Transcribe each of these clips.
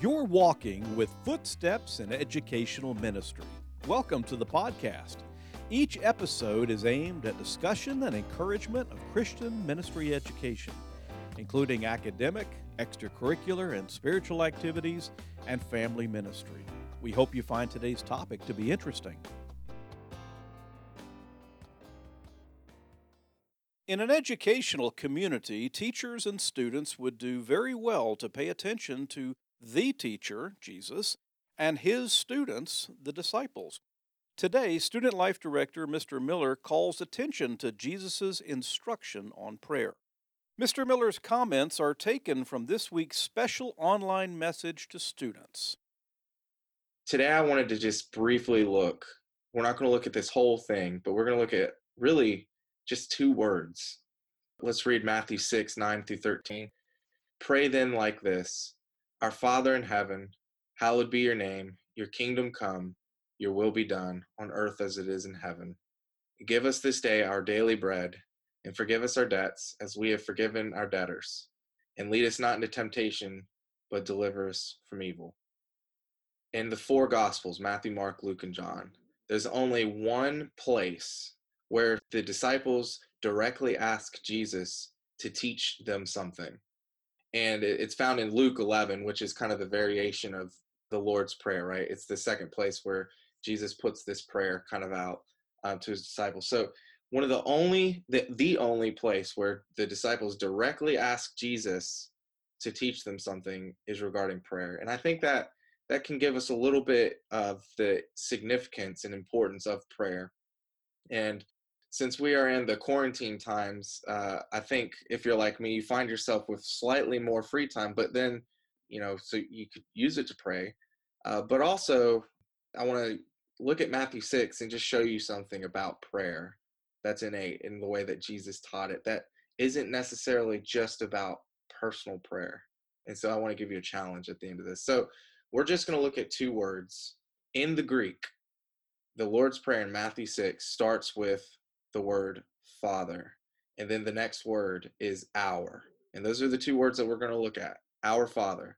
You're walking with footsteps in educational ministry. Welcome to the podcast. Each episode is aimed at discussion and encouragement of Christian ministry education, including academic, extracurricular, and spiritual activities, and family ministry. We hope you find today's topic to be interesting. In an educational community, teachers and students would do very well to pay attention to the teacher, Jesus, and his students, the disciples. Today, Student Life Director Mr. Miller calls attention to Jesus' instruction on prayer. Mr. Miller's comments are taken from this week's special online message to students. Today, I wanted to just briefly look. We're not going to look at this whole thing, but we're going to look at really just two words. Let's read Matthew 6 9 through 13. Pray then like this our Father in heaven, hallowed be your name, your kingdom come, your will be done, on earth as it is in heaven. Give us this day our daily bread, and forgive us our debts, as we have forgiven our debtors. And lead us not into temptation, but deliver us from evil. In the four Gospels Matthew, Mark, Luke, and John there's only one place where the disciples directly ask Jesus to teach them something and it's found in Luke 11, which is kind of the variation of the Lord's Prayer, right? It's the second place where Jesus puts this prayer kind of out um, to his disciples. So one of the only, the, the only place where the disciples directly ask Jesus to teach them something is regarding prayer, and I think that that can give us a little bit of the significance and importance of prayer. And since we are in the quarantine times, uh, I think if you're like me, you find yourself with slightly more free time, but then, you know, so you could use it to pray. Uh, but also, I want to look at Matthew 6 and just show you something about prayer that's innate in the way that Jesus taught it that isn't necessarily just about personal prayer. And so I want to give you a challenge at the end of this. So we're just going to look at two words. In the Greek, the Lord's Prayer in Matthew 6 starts with the word Father. And then the next word is our. And those are the two words that we're going to look at our Father.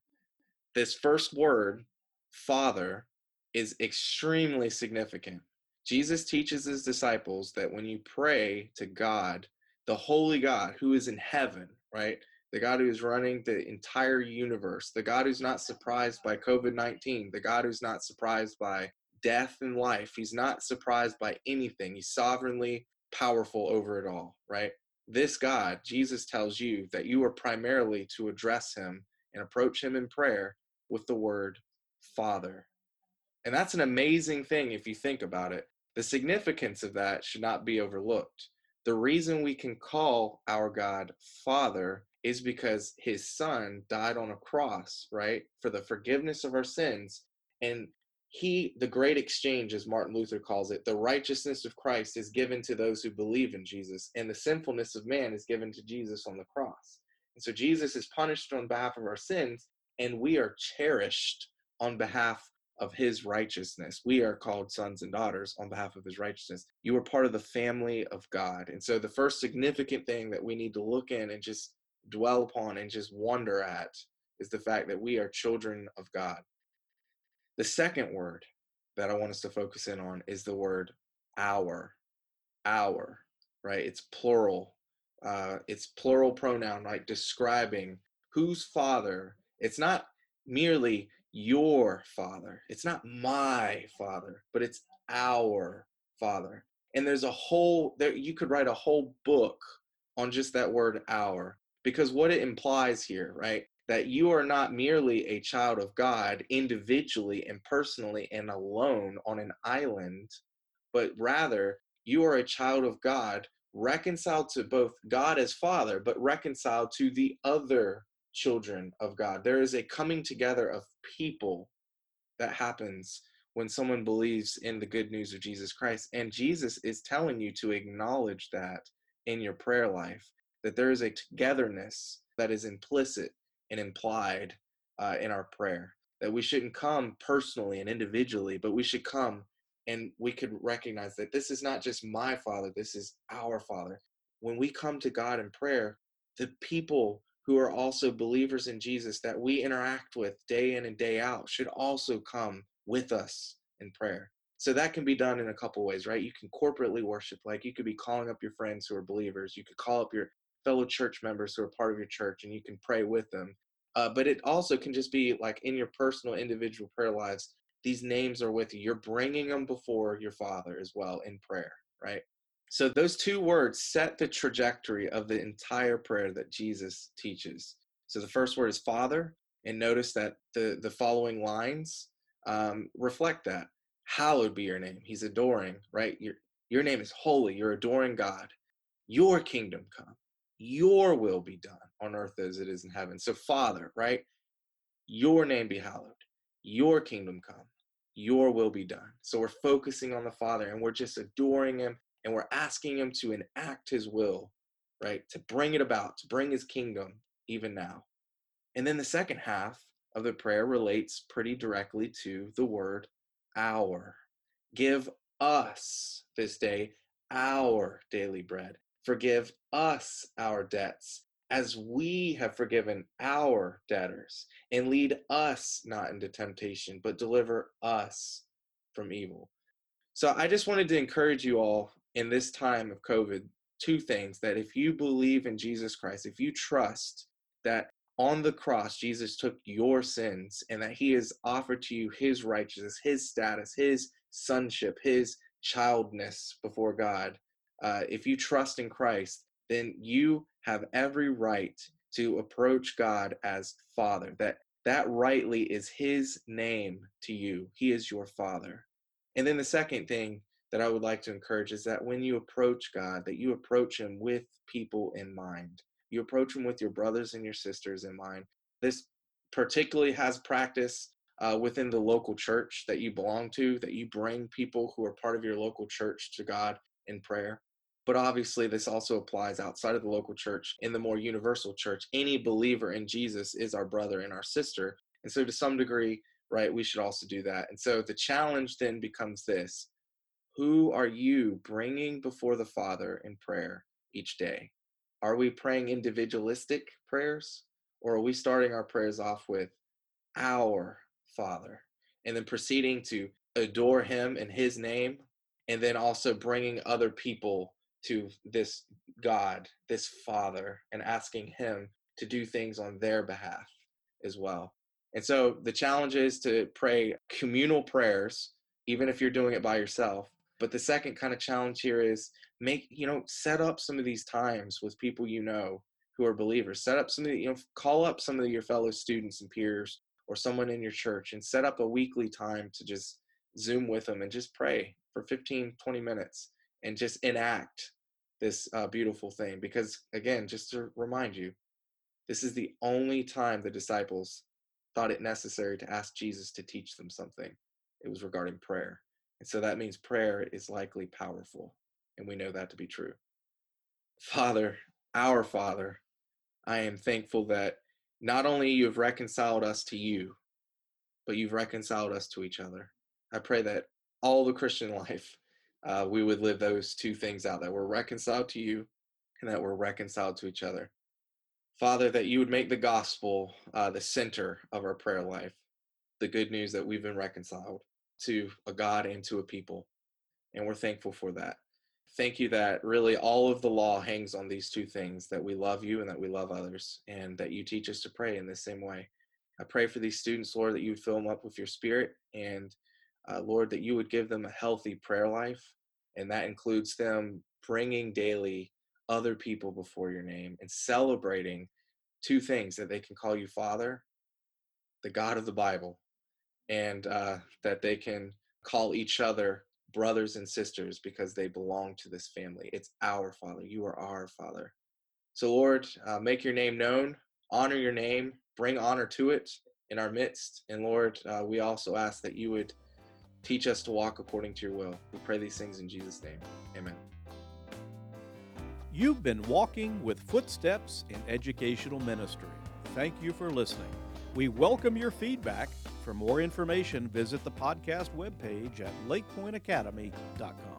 This first word, Father, is extremely significant. Jesus teaches his disciples that when you pray to God, the holy God who is in heaven, right? The God who is running the entire universe, the God who's not surprised by COVID 19, the God who's not surprised by death and life. He's not surprised by anything. He's sovereignly powerful over it all, right? This God, Jesus tells you that you are primarily to address him and approach him in prayer with the word Father. And that's an amazing thing if you think about it. The significance of that should not be overlooked. The reason we can call our God Father is because his son died on a cross, right, for the forgiveness of our sins. And he the great exchange as martin luther calls it the righteousness of christ is given to those who believe in jesus and the sinfulness of man is given to jesus on the cross. And so jesus is punished on behalf of our sins and we are cherished on behalf of his righteousness. We are called sons and daughters on behalf of his righteousness. You are part of the family of god. And so the first significant thing that we need to look in and just dwell upon and just wonder at is the fact that we are children of god the second word that I want us to focus in on is the word our. Our, right? It's plural. Uh, it's plural pronoun, right? Describing whose father. It's not merely your father. It's not my father, but it's our father. And there's a whole there you could write a whole book on just that word our because what it implies here, right? That you are not merely a child of God individually and personally and alone on an island, but rather you are a child of God reconciled to both God as Father, but reconciled to the other children of God. There is a coming together of people that happens when someone believes in the good news of Jesus Christ. And Jesus is telling you to acknowledge that in your prayer life, that there is a togetherness that is implicit and implied uh, in our prayer. That we shouldn't come personally and individually, but we should come and we could recognize that this is not just my Father, this is our Father. When we come to God in prayer, the people who are also believers in Jesus that we interact with day in and day out should also come with us in prayer. So that can be done in a couple ways, right? You can corporately worship, like you could be calling up your friends who are believers. You could call up your fellow church members who are part of your church and you can pray with them. Uh, but it also can just be like in your personal, individual prayer lives, these names are with you. You're bringing them before your Father as well in prayer, right? So those two words set the trajectory of the entire prayer that Jesus teaches. So the first word is Father, and notice that the the following lines um, reflect that. Hallowed be your name. He's adoring, right? Your your name is holy. You're adoring God. Your kingdom come. Your will be done on earth as it is in heaven. So Father, right? Your name be hallowed. Your kingdom come. Your will be done. So we're focusing on the Father and we're just adoring him and we're asking him to enact his will, right? To bring it about, to bring his kingdom even now. And then the second half of the prayer relates pretty directly to the word our. Give us this day our daily bread. Forgive us our debts as we have forgiven our debtors. And lead us not into temptation, but deliver us from evil. So I just wanted to encourage you all in this time of COVID two things that if you believe in Jesus Christ, if you trust that on the cross Jesus took your sins and that he has offered to you his righteousness, his status, his sonship, his childness before God, uh, if you trust in Christ, then you have every right to approach God as Father. That that rightly is His name to you. He is your Father. And then the second thing that I would like to encourage is that when you approach God, that you approach Him with people in mind. You approach Him with your brothers and your sisters in mind. This particularly has practice uh, within the local church that you belong to, that you bring people who are part of your local church to God in prayer. But obviously, this also applies outside of the local church in the more universal church. Any believer in Jesus is our brother and our sister. And so, to some degree, right, we should also do that. And so, the challenge then becomes this Who are you bringing before the Father in prayer each day? Are we praying individualistic prayers? Or are we starting our prayers off with our Father and then proceeding to adore Him in His name and then also bringing other people to this God, this Father, and asking Him to do things on their behalf as well. And so the challenge is to pray communal prayers, even if you're doing it by yourself. But the second kind of challenge here is make, you know, set up some of these times with people you know who are believers. Set up some of the, you know, call up some of your fellow students and peers or someone in your church and set up a weekly time to just Zoom with them and just pray for 15, 20 minutes and just enact this uh, beautiful thing. Because again, just to remind you, this is the only time the disciples thought it necessary to ask Jesus to teach them something. It was regarding prayer. And so that means prayer is likely powerful. And we know that to be true. Father, our Father, I am thankful that not only you've reconciled us to you, but you've reconciled us to each other. I pray that all the Christian life uh, we would live those two things out that we're reconciled to you and that we're reconciled to each other. Father, that you would make the gospel uh, the center of our prayer life, the good news that we've been reconciled to a God and to a people. And we're thankful for that. Thank you that really all of the law hangs on these two things that we love you and that we love others, and that you teach us to pray in the same way. I pray for these students, Lord, that you would fill them up with your spirit and uh, Lord, that you would give them a healthy prayer life. And that includes them bringing daily other people before your name and celebrating two things that they can call you Father, the God of the Bible, and uh, that they can call each other brothers and sisters because they belong to this family. It's our Father. You are our Father. So, Lord, uh, make your name known, honor your name, bring honor to it in our midst. And Lord, uh, we also ask that you would Teach us to walk according to your will. We pray these things in Jesus' name. Amen. You've been walking with footsteps in educational ministry. Thank you for listening. We welcome your feedback. For more information, visit the podcast webpage at lakepointacademy.com.